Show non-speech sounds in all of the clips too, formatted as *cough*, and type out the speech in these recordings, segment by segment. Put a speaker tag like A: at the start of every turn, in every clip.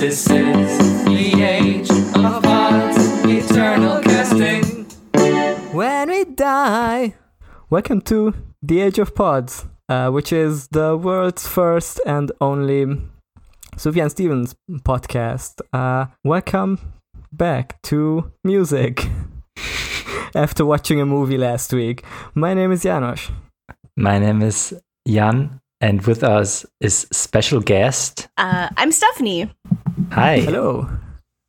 A: This is the age of pods, eternal casting.
B: When we die. Welcome to The Age of Pods, uh, which is the world's first and only Sufjan Stevens podcast. Uh, welcome back to music *laughs* after watching a movie last week. My name is Janos.
C: My name is Jan, and with us is special guest.
D: Uh, I'm Stephanie.
C: Hi.
B: Hello.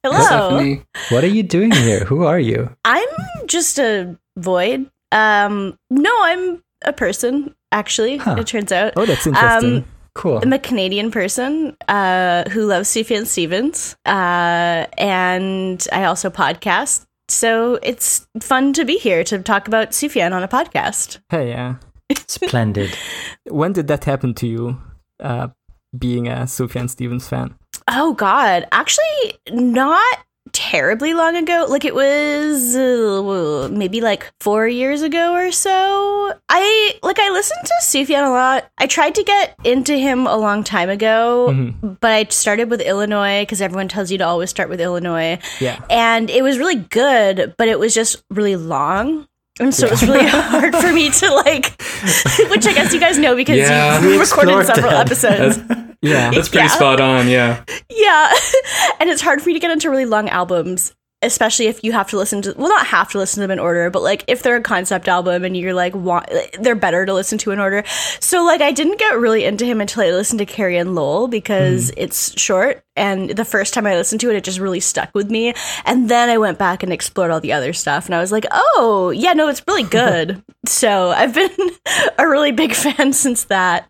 D: Hello.
A: Stephanie.
C: What are you doing here? Who are you?
D: I'm just a void. Um, no, I'm a person. Actually,
C: Huh.
D: it turns out
B: Oh, that's interesting.
D: Um,
C: Cool.
D: I'm a Canadian person uh, who loves Sufjan Stevens, uh, and I also podcast. So it's fun to be here to talk about Sufjan on a podcast.
B: hey, yeah.
C: Splendid.
B: When did that happen to you, uh, being a Sufjan Stevens fan?
D: Oh God, actually, not terribly long ago. Like it was uh, maybe like four years ago or so. I like I listened to Sufjan a lot. I tried to get into him a long time ago,
B: Mhm.
D: but I started with Illinois because everyone tells you to always start with Illinois,
B: Yeah.
D: and it was really good, but it was just really long. And so it was really *laughs* hard for me to like, *laughs* which I guess you guys know because
A: Yeah.
C: We *laughs*
D: recorded several
C: that.
D: episodes.
B: Yeah.
A: That's pretty
D: Yeah.
A: spot on, yeah.
D: Yeah. and it's hard for me to get into really long albums, especially if you have to listen to well not have to listen to them in order, but like if they're a concept album and you're like want they're better to listen to in order. So like I didn't get really into him until I listened to Carrie and Lowell because mm-hmm. it's short and the first time I listened to it it just really stuck with me. And then I went back and explored all the other stuff and I was like, "Oh, yeah, no, it's really good." *laughs* so, I've been *laughs* a really big fan since that.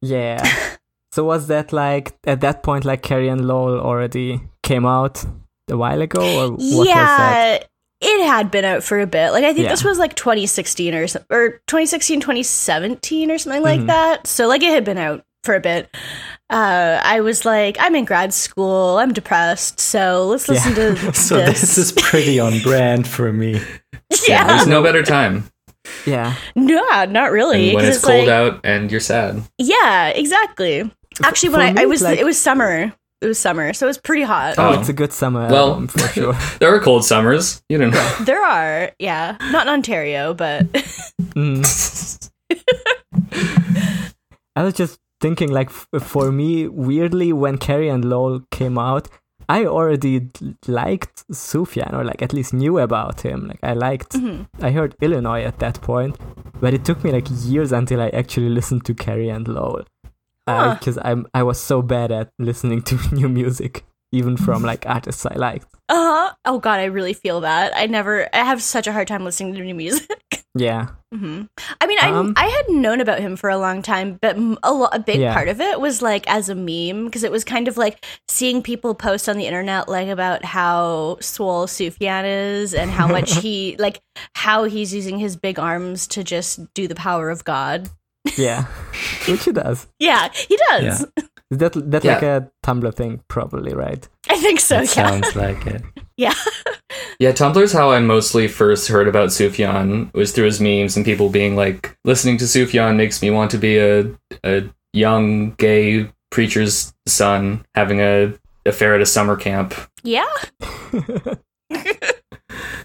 B: Yeah. *laughs* So was that like at that point like Carrie and Lowell already came out a while ago or what was
D: yeah, it had been out for a bit. Like I think
B: Yeah.
D: this was like 2016 or some- or 2016, 2017 or something like
B: Mhm.
D: that. So like it had been out for a bit. Uh, I was like, I'm in grad school. I'm depressed. So let's listen
B: Yeah.
D: to *laughs*
C: So
D: this.
C: this is pretty on *laughs* brand for me.
D: yeah.
A: There's no better time
B: Yeah.
D: No, not really.
A: than when
D: 'cause
A: it's cold
D: like,
A: out and you're sad.
D: Yeah, exactly. Actually, when I,
B: me,
D: I was,
B: like-
D: it was summer. It was summer, so it was pretty hot.
B: Oh,
A: Oh.
B: it's a good summer
A: Well-
B: album for sure. *laughs*
A: There are cold summers. You don't know. *laughs*
D: There are, yeah, not in Ontario, but *laughs*
B: Mm. I was just thinking, like, f- for me, weirdly, when Carrie and Lowell came out, I already liked Sufjan, or like at least knew about him. Like, I liked,
D: Mhm.
B: I heard Illinois at that point, but it took me like years until I actually listened to Carrie and Lowell.
D: Huh.
B: Because I'm I was so bad at listening to *laughs* new music, even from like artists I liked.
D: uh, huh. oh god, I really feel that. I never, I have such a hard time listening to new music. *laughs*
B: Yeah,
D: hmm I mean, I
B: Um,
D: I had known about him for a long time, but a, lo- a big
B: Yeah.
D: part of it was like as a meme because it was kind of like seeing people post on the internet like about how swole Sufjan is and how much *laughs* he like how he's using his big arms to just do the power of God.
B: Yeah, *laughs* which he does.
D: Yeah, he does.
B: Is that that
A: Yeah.
B: like a Tumblr thing, probably, right?
D: I think so.
C: That
D: yeah.
C: sounds like it. *laughs*
D: Yeah.
A: Yeah, Tumblr's how I mostly first heard about Sufjan was through his memes and people being like, listening to Sufjan makes me want to be a a young gay preacher's son having a affair at a summer camp,
D: Yeah. *laughs*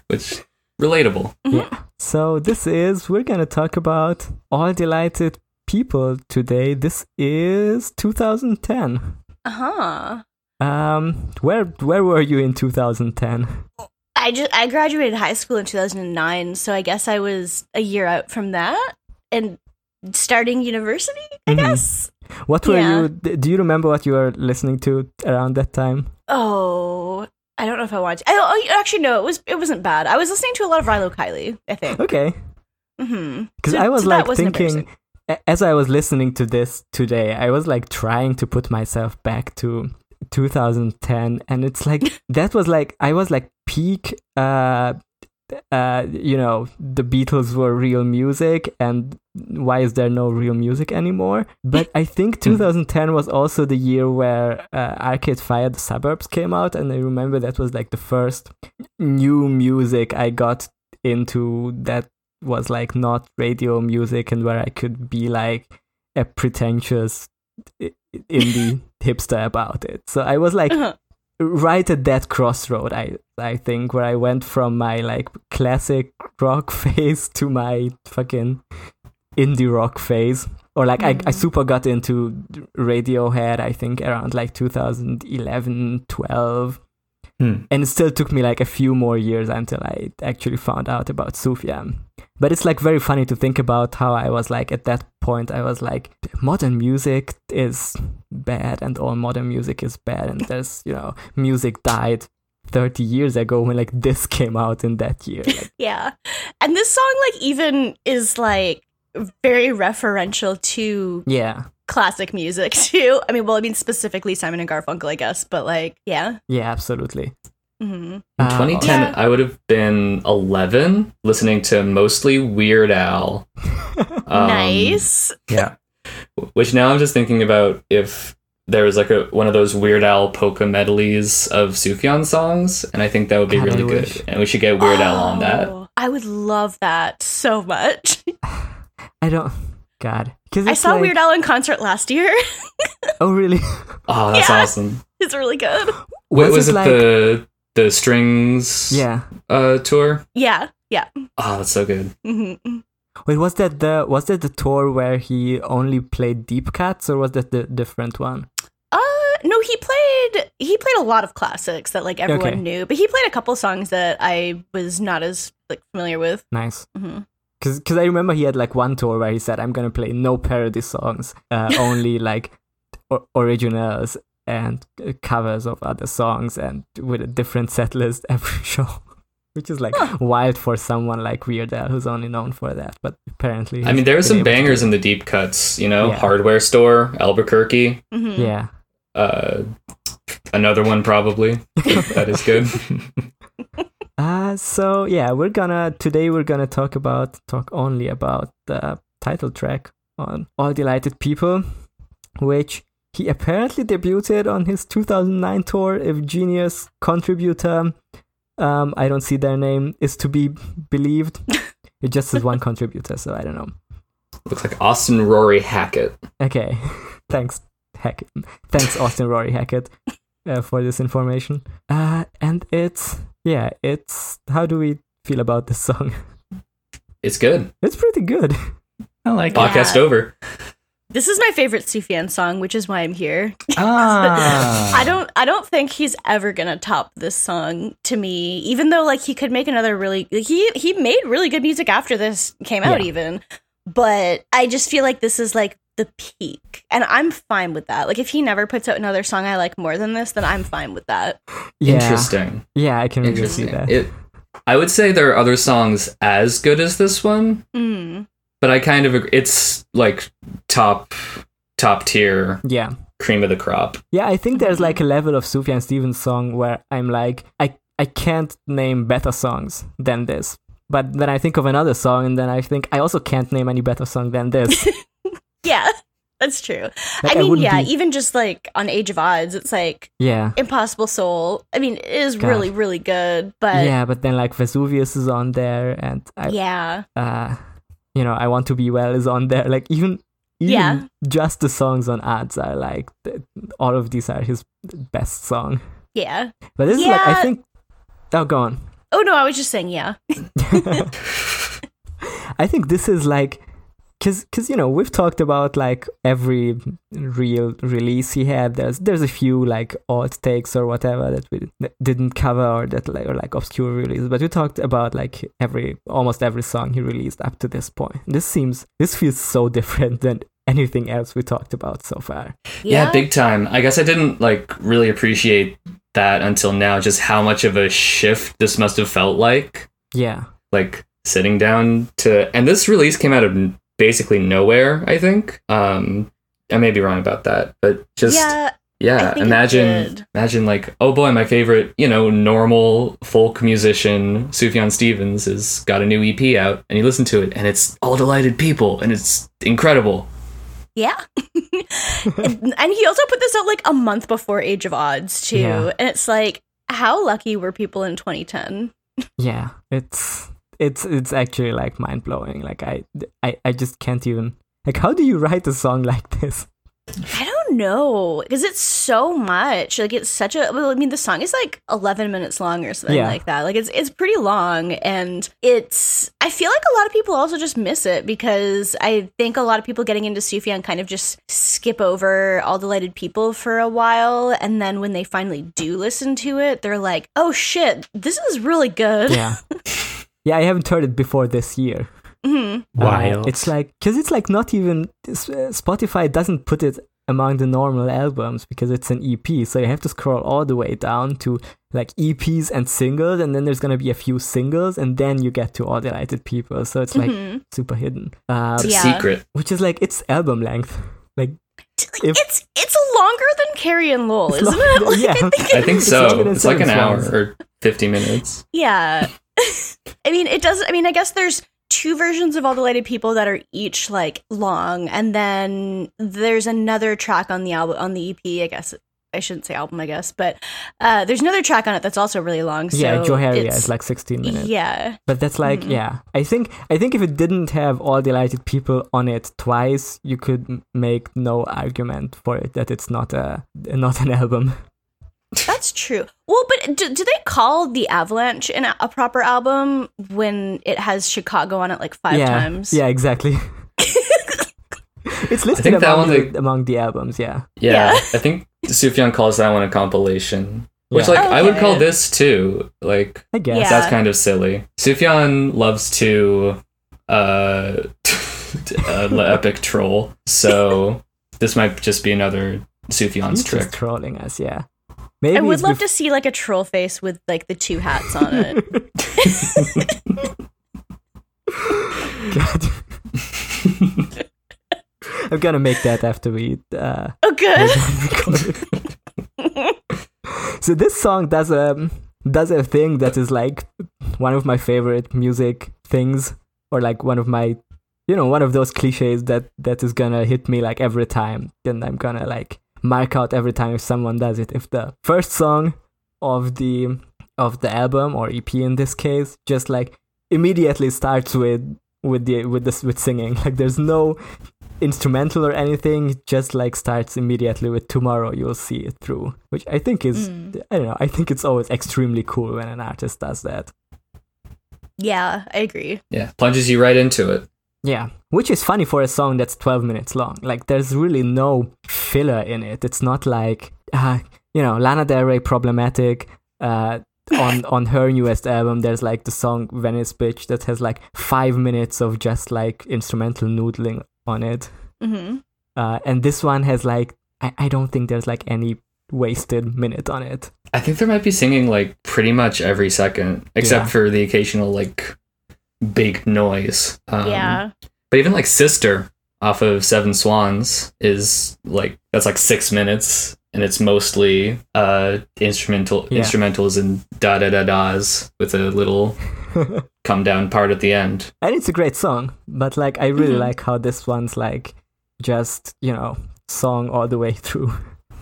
A: which relatable.
B: Yeah. So this is we're gonna talk about all delighted people today. This is 2010.
D: Uh huh.
B: Um, where where were you in 2010?
D: I just I graduated high school in 2009, so I guess I was a year out from that and starting university. I
B: Mhm.
D: guess.
B: What were
D: Yeah.
B: you? Do you remember what you were listening to around that time?
D: Oh, I don't know if I want to. I, oh, actually, no. It was it wasn't bad. I was listening to a lot of Rilo Kiley. I think.
B: Okay,
D: Mm-hmm.
B: because I was like thinking as I was listening to this today, I was like trying to put myself back to 2010, and it's like *laughs* that was like I was like peak. Uh, uh, you know, the Beatles were real music, and why is there no real music anymore? But I think *laughs* 2010 was also the year where uh, Arcade Fire The Suburbs came out, and I remember that was like the first new music I got into that was like not radio music and where I could be like a pretentious indie *laughs* hipster about it. So I was like
D: Uh-huh.
B: Right at that crossroad. I I think where I went from my like classic rock *laughs* phase to my fucking indie rock phase. Or like I, I mm-hmm. super got into Radiohead. I think around like 2011, 12
C: Hmm.
B: and it still took me like a few more years until I actually found out about Sufjan. But it's like very funny to think about how I was like at that point I was like modern music is bad and all modern music is bad and *laughs* there's you know music died 30 years ago when like this came out in that year. *laughs* Like,
D: Yeah. And this song like even is like very referential to
B: yeah.
D: Classic music *laughs* too. I mean, well, I mean specifically Simon and Garfunkel, I guess, but like, yeah.
B: Yeah, absolutely.
D: hmm
A: In
B: Uh,
A: 2010,
D: Yeah.
A: I would have been 11, listening to mostly Weird Al. *laughs* Um,
D: nice.
C: Yeah. *laughs*
A: Which now I'm just thinking about if there was like a one of those Weird Al polka medleys of Sufjan songs, and I think that would be
B: God, I
A: really good.
B: wish.
A: And we should get Weird Al on that.
D: Oh, I would love that so much.
B: I don't God. Cuz
D: I saw Weird Al in concert last year. *laughs*
B: Oh really?
A: Oh, that's
D: Yeah.
A: awesome.
D: it's really good.
A: Wait, was, it
B: like
A: the the strings
B: Yeah.
A: uh tour?
D: Yeah. Yeah.
A: Oh, that's so good.
D: mm-hmm.
B: Wait, was that the was that the tour where he only played deep cuts, or was that the different one?
D: Uh, no, he played he played a lot of classics that like everyone
B: Okay.
D: knew, but he played a couple songs that I was not as like familiar with.
B: Nice,
D: hmm
B: because because I remember he had like one tour where he said, "I'm gonna play no parody songs, uh, only *laughs* like o- originals and uh, covers of other songs, and with a different set list *laughs* every show." Which is like wild for someone like Weird Al, who's only known for that. But apparently,
A: I mean, there were
B: been
A: some
B: able to
A: bangers in the deep cuts. You know,
B: Yeah.
A: Hardware Store, Albuquerque.
D: hmm
B: Yeah,
A: Uh, another one probably that is good. *laughs*
B: Uh, so yeah, we're gonna today we're gonna talk about talk only about the title track on All Delighted People, which he apparently debuted on his 2009 tour. If Genius contributor, um, I don't see their name is to be believed. *laughs* It just says one contributor, so I don't know.
A: Looks like Austin Rory Hackett.
B: Okay, *laughs* thanks Hackett. Thanks Austin Rory Hackett uh, for this information. Uh, and it's yeah, it's how do we feel about this song?
A: It's good.
B: It's pretty good.
C: I like it.
A: Podcast
D: Yeah.
A: over.
D: This is my favorite Sufjan song, which is why I'm here.
C: Ah. *laughs*
D: I don't I don't think he's ever gonna top this song to me, even though like he could make another really he he made really good music after this came out
B: Yeah.
D: even. But I just feel like this is like the peak. And I'm fine with that. Like if he never puts out another song I like more than this, then I'm fine with that.
B: Yeah.
A: Interesting.
B: Yeah, I can really see that.
A: It. I would say there are other songs as good as this one,
D: Mm.
A: but I kind of agree. It's like top top tier
B: yeah.
A: cream of the crop.
B: Yeah, I think there's like a level of Sufjan Stevens song where I'm like, I, I can't name better songs than this. But then I think of another song and then I think I also can't name any better song than this. *laughs*
D: Yeah, *laughs* that's true.
B: Like,
D: I mean,
B: wouldn't
D: yeah,
B: be-
D: even just like on Age of Adz, it's like
B: yeah.
D: Impossible Soul. I mean, it is
B: God.
D: really, really good, but
B: yeah, but then like Vesuvius is on there and I
D: yeah.
B: uh you know, I want to be well is on there. Like even even
D: Yeah.
B: just the songs on Adz are like all of these are his best song.
D: Yeah.
B: But this is like I think Oh go on.
D: Oh no, I was just saying yeah. *laughs*
B: I think this is like cuz cuz you know, we've talked about like every real release he had. There's there's a few like alt takes or whatever that we that didn't cover or that like or like obscure releases, but we talked about like every almost every song he released up to this point. This seems this feels so different *laughs* than anything else we talked about so far.
A: Yeah. big time. I guess I didn't like really appreciate that until now. Just how much of a shift this must have felt like.
B: Yeah.
A: Like sitting down to, and this release came out of basically nowhere. I think. Um, I may be wrong about that, but just
D: yeah.
A: Yeah,
D: I think it
A: imagine
D: did.
A: imagine like, oh boy, my favorite, you know, normal folk musician, Sufjan Stevens, has got a new EP out, and you listen to it, and it's all delighted people, and it's incredible.
D: Yeah. and, *laughs* and he also put this out like a month before Age of Adz too.
B: Yeah.
D: And it's like how lucky were people in 2010?
B: Yeah. It's it's it's actually like mind blowing. Like I, I I just can't even like how do you write a song like this?
D: I don't know because it's so much. Like it's such a. Well, I mean, the song is like eleven minutes long or something
B: Yeah.
D: like that. Like it's it's pretty long, and it's. I feel like a lot of people also just miss it because I think a lot of people getting into Sufjan kind of just skip over all delighted people for a while, and then when they finally do listen to it, they're like, "Oh shit, this is really good."
B: Yeah. *laughs* yeah, I haven't heard it before this year.
D: Mhm.
B: Uh, it's like because it's like not even uh, Spotify doesn't put it among the normal albums because it's an EP, so you have to scroll all the way down to like EPs and singles, and then there's gonna be a few singles, and then you get to All Delighted People. So it's like
D: Mhm.
B: super hidden, uh,
A: It's a
D: Yeah.
A: secret.
B: which is like it's album length. Like If-
D: it's it's longer than Carrie and Lowell, isn't
B: long-
D: it? *laughs* Like,
B: yeah.
A: I think
B: It's longer
A: so.
B: than
A: It's like an hour or 50 minutes.
D: Yeah. *laughs* I mean, it does. I mean, I guess there's two versions of All Delighted People that are each like long, and then there's another track on the album on the EP. I guess I shouldn't say album. I guess, but uh, there's another track on it that's also really long. So
B: yeah,
D: it's-
B: is like 16 minutes.
D: Yeah,
B: But that's like,
D: Mhm.
B: yeah. I think I think if it didn't have All Delighted People on it twice, you could make no argument for it that it's not a not an *laughs* album.
D: That's true. Well, but do, do they call the Avalanche an, a proper album when it has Chicago on it like five
B: yeah,
D: times?
B: yeah, exactly. *laughs* it's listed
A: think that
B: among,
A: one
B: the,
A: they-
B: among the albums. Yeah,
A: Yeah,
D: Yeah.
A: I think Sufjan calls that one a compilation. Which,
B: Yeah.
A: like, I would call this too. Like,
B: I guess.
D: Yeah.
A: that's kind of silly. Sufjan loves to uh, *laughs* uh epic troll, so this might just be another Sufjan's
B: He's just
A: trick.
B: trolling us. Yeah, maybe
D: I would love
B: bef-
D: to see like a troll face with like the two hats on it.
B: God. I'm gonna make that after we uh,
D: oh, good.
B: so this song does a does a thing that is like one of my favorite music things or like one of my you know one of those cliches that that is gonna hit me like every time and i'm gonna like mark out every time if someone does it if the first song of the of the album or ep in this case just like immediately starts with with the with this with singing *laughs* like there's no instrumental or anything it just like starts immediately with tomorrow you'll see it through which i think is
D: Mm.
B: i don't know i think it's always extremely cool when an artist does that
D: Yeah, I agree.
A: yeah, plunges you right into it.
B: Yeah which is funny for a song that's 12 minutes long. Like there's really no filler in it. It's not like uh, you know lana del rey problematic uh on *laughs* on her newest album. There's like the song venice bitch that has like five minutes of just like instrumental noodling on it.
D: Hmm
B: uh, and this one has like I, I don't think there's like any wasted minute on it.
A: I think there might be singing like pretty much every second, except
B: Yeah.
A: for the occasional like big noise. Um,
D: yeah.
A: But even like Sister off of Seven Swans is like that's like six minutes, and it's mostly uh instrumental
B: Yeah.
A: instrumentals and da da da das with a little *laughs* come down part at the end.
B: and it's a great song but like i really
D: Mhm.
B: like how this one's like just you know song all the way through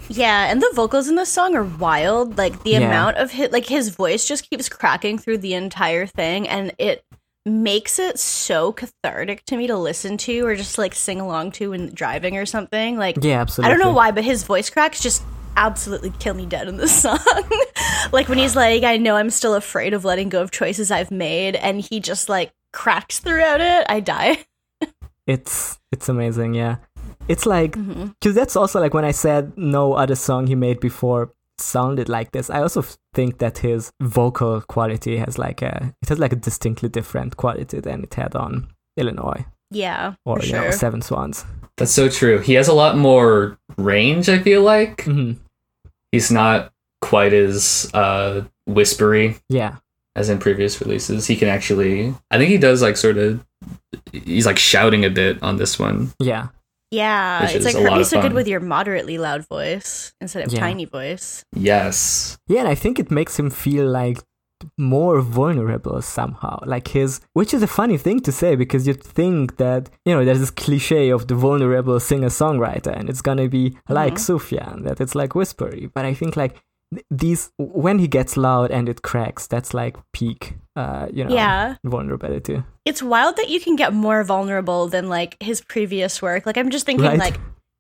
D: Yeah, and the vocals in this song are wild. Like the
B: Yeah.
D: amount of hit, like his voice just keeps cracking through the entire thing, and it makes it so cathartic to me to listen to or just like sing along to when driving or something. Like
B: yeah absolutely.
D: I don't know why, but his voice cracks just absolutely kill me dead in this *laughs* song. like when he's like, I know I'm still afraid of letting go of choices I've made, and he just like cracks throughout it, I die.
B: it's it's amazing yeah it's like
D: mm-hmm.
B: because that's also like when i said no other song he made before sounded like this i also f- think that his vocal quality has like a it has like a distinctly different quality than it had on illinois
D: Yeah,
B: or
D: for
B: you know seven swans
A: That's so true. He has a lot more range. I feel like
B: hmm
A: he's not quite as uh whispery
B: yeah
A: as in previous releases. He can actually. I think he does like sort of. He's like shouting a bit on this one.
B: yeah
D: Yeah,
A: Which
D: it's like
A: a lot
D: hurt so good with your moderately loud voice instead of
B: Yeah.
D: tiny voice.
A: Yes.
B: Yeah, and I think it makes him feel like more vulnerable somehow. Like his, which is a funny thing to say because you'd think that, you know, there's this cliche of the vulnerable singer songwriter and it's gonna be like
D: Mhm.
B: Sufjan, that it's like whispery. But I think like th- these, when he gets loud and it cracks, that's like peak, uh, you know,
D: Yeah.
B: vulnerability.
D: It's wild that you can get more vulnerable than like his previous work. Like I'm just thinking
B: Right.
D: like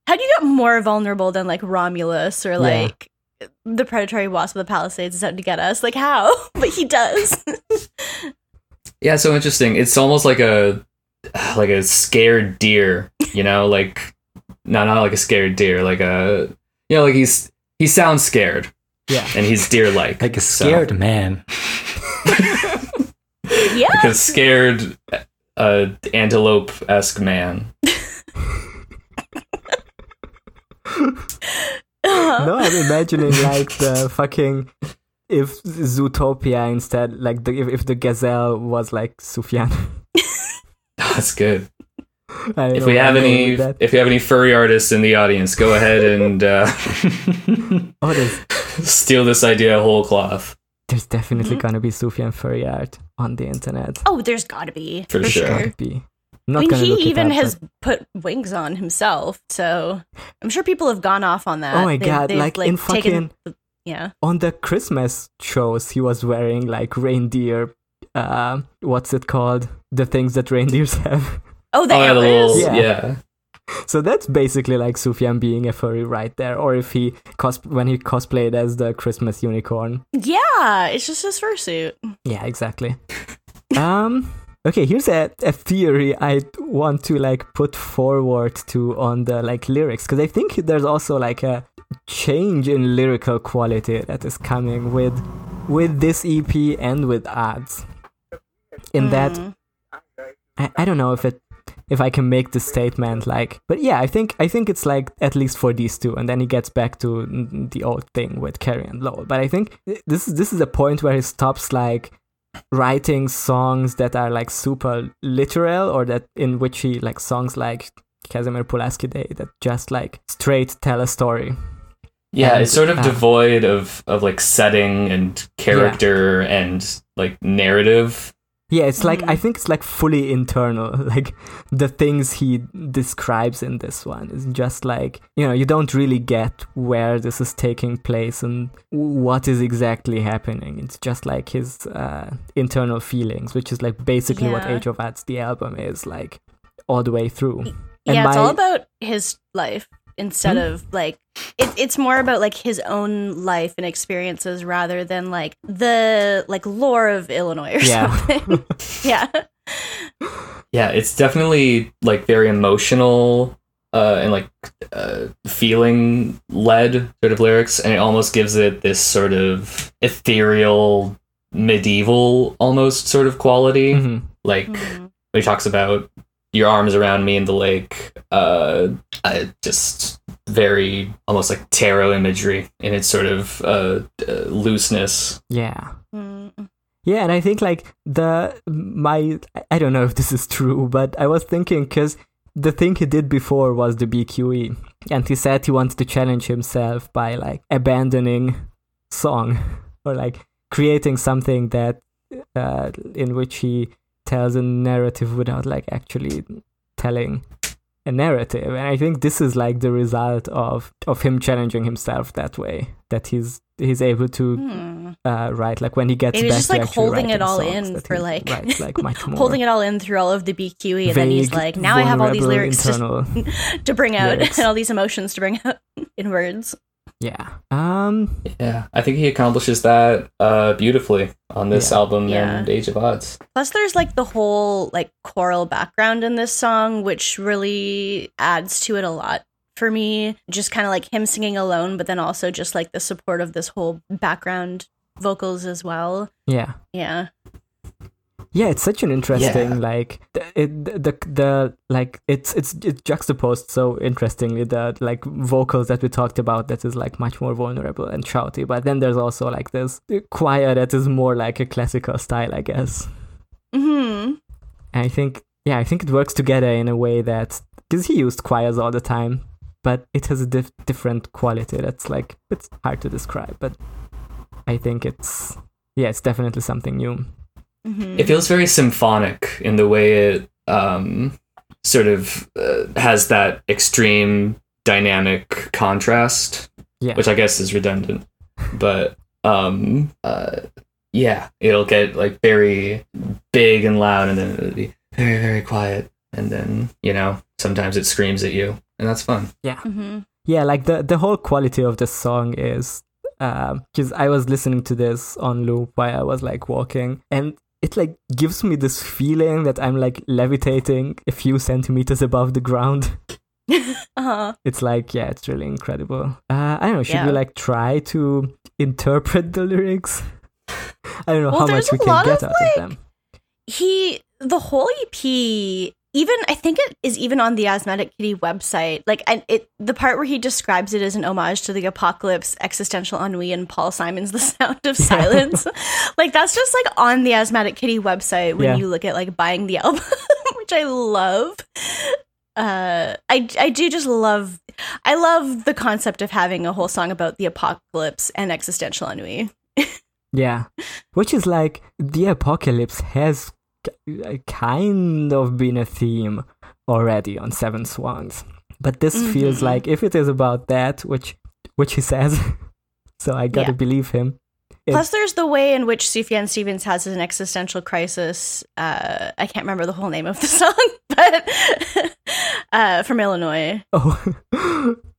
D: How do you get more vulnerable than like Romulus or
B: Yeah.
D: like the predatory wasp of the Palisades is out to get us? Like how? *laughs* but he does. *laughs*
A: Yeah, so interesting. It's almost like a like a scared deer, you know, like no, not like a scared deer, like a you know, like he's he sounds scared
B: Yeah.
A: and he's deer like.
C: Like a scared man. *laughs*
D: yeah.
A: like a scared uh antelope esque man.
B: No, I'm imagining like the fucking if Zootopia instead, like the if, if the gazelle was like Sufjan. *laughs*
A: That's good.
B: I don't
A: If we have any if we have any furry artists in the audience, go ahead and uh, *laughs*
B: oh, *laughs*
A: steal this idea whole cloth.
B: there's definitely
D: Mhm.
B: gonna be Sufjan furry art on the internet.
D: Oh, there's gotta be.
A: For
B: There's
A: sure.
B: gotta be. I'm
D: I mean, he even
B: up,
D: has
B: but-
D: put wings on himself, so I'm sure people have gone off on that.
B: Oh my God, like, in
D: taken- yeah.
B: on the Christmas shows he was wearing like reindeer. Uh, what's it called? The things that reindeers *laughs* have.
D: Oh, the
A: oh, yeah, the little,
B: Yeah.
A: yeah.
B: So that's basically like Sufjan being a furry right there, or if he cos when he cosplayed as the Christmas unicorn.
D: Yeah, it's just his fursuit.
B: Yeah, exactly. *laughs* um. Okay, here's a, a theory I want to like put forward to on the like lyrics because I think there's also like a change in lyrical quality that is coming with with this EP and with Adz. In that
D: Mm.
B: I, I don't know if it if I can make the statement like but yeah I think I think it's like at least for these two and then he gets back to the old thing with Carrie and Lowell. But I think this is this is a point where he stops like writing songs that are like super literal or that in which he like songs like Casimir Pulaski Day that just like straight tell a story.
A: Yeah,
B: And,
A: it's sort of
B: uh,
A: devoid of of like setting and character and like narrative.
B: Yeah, it's like I
D: Mhm.
B: think it's like fully internal. *laughs* Like the things he describes in this one is just like you know you don't really get where this is taking place and what is exactly happening. It's just like his uh, internal feelings, which is like basically what Age of Adz the album is like all the way through. And
D: yeah, it's all about his life instead
B: Hmm?
D: of like it, it's more about like his own life and experiences rather than like the like lore of Illinois or
B: Yeah.
D: something. *laughs* *laughs* yeah.
A: Yeah, it's definitely like very emotional uh, and like uh, feeling led sort of lyrics, and it almost gives it this sort of ethereal, medieval almost sort of quality.
B: Mhm.
A: Like
D: Mhm.
A: when he talks about your arms around me in the lake, uh, uh, just very almost like tarot imagery in its sort of uh, uh, looseness.
B: Yeah.
D: Mm.
B: Yeah, and I think like the my I don't know if this is true, but I was thinking because the thing he did before was the BQE, and he said he wanted to challenge himself by like abandoning song or like creating something that uh, in which he tells a narrative without like actually telling a narrative and i think this is like the result of of him challenging himself that way that he's he's able to
D: Hmm.
B: uh, right? Like when he gets
D: Maybe
B: back
D: just like holding it all in for like
B: writes like *laughs*
D: holding it all in through all of the BQE, and then he's like, now I have all these lyrics to, *laughs* to bring out
B: lyrics. *laughs*
D: and all these emotions to bring out in words.
B: Yeah. Um.
A: Yeah, I think he accomplishes that uh, beautifully on this
B: Yeah.
A: album
D: Yeah.
A: and Age of Adz.
D: Plus, there's like the whole like choral background in this song, which really adds to it a lot for me. Just kind of like him singing alone, but then also just like the support of this whole background vocals as well.
B: Yeah.
D: Yeah.
B: Yeah, it's such an interesting
A: Yeah.
B: like the, it, the the like it's it's it's juxtaposed so interestingly the like vocals that we talked about that is like much more vulnerable and shouty, but then there's also like this choir that is more like a classical style, I guess.
D: Hmm.
B: I think, yeah, I think it works together in a way that because he used choirs all the time, but it has a dif- different quality that's like it's hard to describe. But I think it's yeah, it's definitely something new.
D: Hmm
A: It feels very symphonic in the way it um, sort of uh, has that extreme dynamic contrast,
B: Yeah,
A: which I guess is redundant. But um, uh, yeah, it'll get like very big and loud, and then it'll be very, very quiet. And then, you know, sometimes it screams at you. and that's fun.
D: hmm
B: yeah like the the whole quality of the song is because i was listening to this on loop while i was like walking and it like gives me this feeling that i'm like levitating a few centimeters above the ground *laughs*
D: uh-huh.
B: it's like yeah it's really incredible uh, i don't know should
D: Yeah.
B: we like try to interpret the lyrics i don't know
D: Well,
B: how much we can get
D: of,
B: out
D: like-
B: of them
D: he the whole ep even i think it is even on the asthmatic kitty website. Like and it the part where he describes it as an homage to the apocalypse existential ennui and paul simon's the sound of *laughs* silence. *laughs* Like that's just like on the asthmatic kitty website when
B: Yeah.
D: you look at like buying the album *laughs* which i love. Uh i i do just love i love the concept of having a whole song about the apocalypse and existential ennui.
B: Yeah, which is like the apocalypse has kind of been a theme already on Seven Swans, but this feels
D: Mhm.
B: like if it is about that, which which he says, *laughs* so I gotta
D: Yeah.
B: believe him. It-
D: Plus, there's the way in which Sufjan Stevens has an existential crisis. Uh, I can't remember the whole name of the *laughs* song, but *laughs* uh, from Illinois.
B: Oh,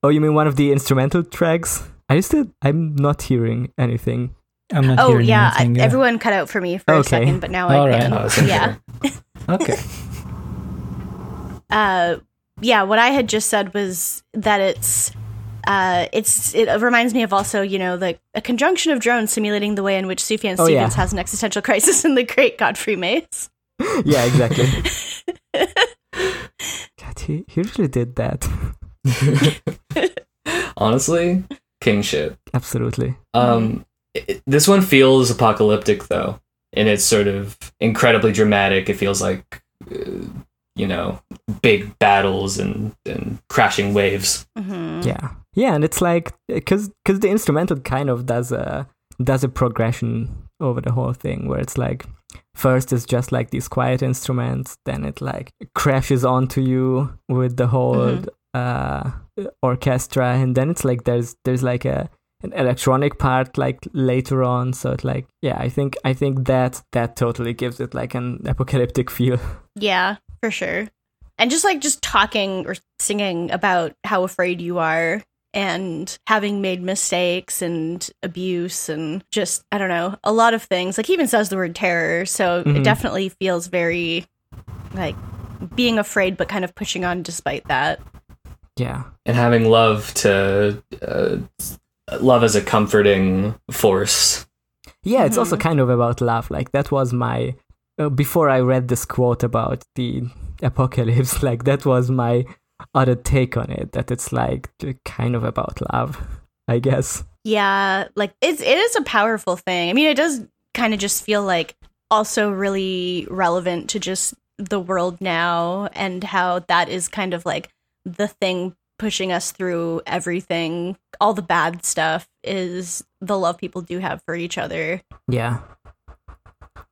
B: oh, you mean one of the instrumental tracks? I still I'm not hearing anything.
C: I'm not
D: Oh yeah, I,
C: yeah.
D: everyone cut out for me for a second, but now
C: All
D: I
C: right.
D: can.
A: Oh, that's
D: yeah,
C: Okay. *laughs*
D: uh, yeah. What I had just said was that it's. Uh, it's it reminds me of also you know the a conjunction of drones simulating the way in which Sufjan
B: Oh,
D: Stevens
B: yeah.
D: has an existential crisis in the Great Godfrey Maze. *laughs*
B: Yeah, exactly. *laughs* God, he, he really did that.
A: Honestly, king shit.
B: Absolutely.
A: Um, it- this one feels apocalyptic though, and it's sort of incredibly dramatic. It feels like, uh, you know, big battles and and crashing waves.
D: Mhm.
B: Yeah, yeah, and it's like because because the instrumental kind of does a does a progression over the whole thing where it's like first it's just like these quiet instruments, then it like crashes onto you with the whole
D: Mhm.
B: uh, orchestra, and then it's like there's there's like a an electronic part like later on. So it's like yeah, I think I think that that totally gives it like an apocalyptic feel. *laughs*
D: Yeah, for sure. And just like just talking or singing about how afraid you are and having made mistakes and abuse and just I don't know, a lot of things. Like he even says the word terror, so
B: Mhm.
D: it definitely feels very like being afraid but kind of pushing on despite that.
B: Yeah,
A: and having love to uh, love as a comforting force.
B: Yeah, it's also
D: Mhm.
B: kind of about love. Like that was my uh, before I read this quote about the apocalypse. *laughs* Like that was my other take on it. That it's like kind of about love, I guess.
D: Yeah, like it's it is a powerful thing. I mean, it does kind of just feel like also really relevant to just the world now and how that is kind of like the thing pushing us through everything. All the bad stuff is the love people do have for each other.
B: Yeah.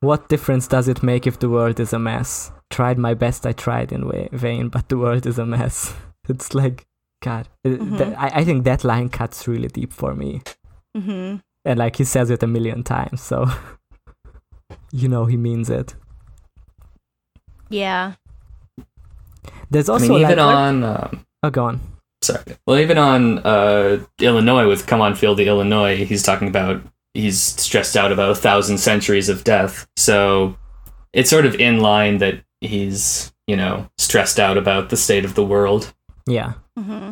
B: What difference does it make if the world is a mess? Tried my best, I tried in wa- vain, but the world is a mess. *laughs* It's like, God, uh,
D: Mhm.
B: that- I, I think that line cuts really deep for me.
D: hmm
B: And like he says it a million times, so *laughs* you know he means it.
D: Yeah.
B: There's
A: I
B: also
A: mean,
B: like,
A: even on um,
B: oh, go on.
A: Sorry, well, even on uh, Illinois with "Come on, Feel the Illinois," he's talking about he's stressed out about a thousand centuries of death. So it's sort of in line that he's you know stressed out about the state of the world.
B: Yeah.
D: hmm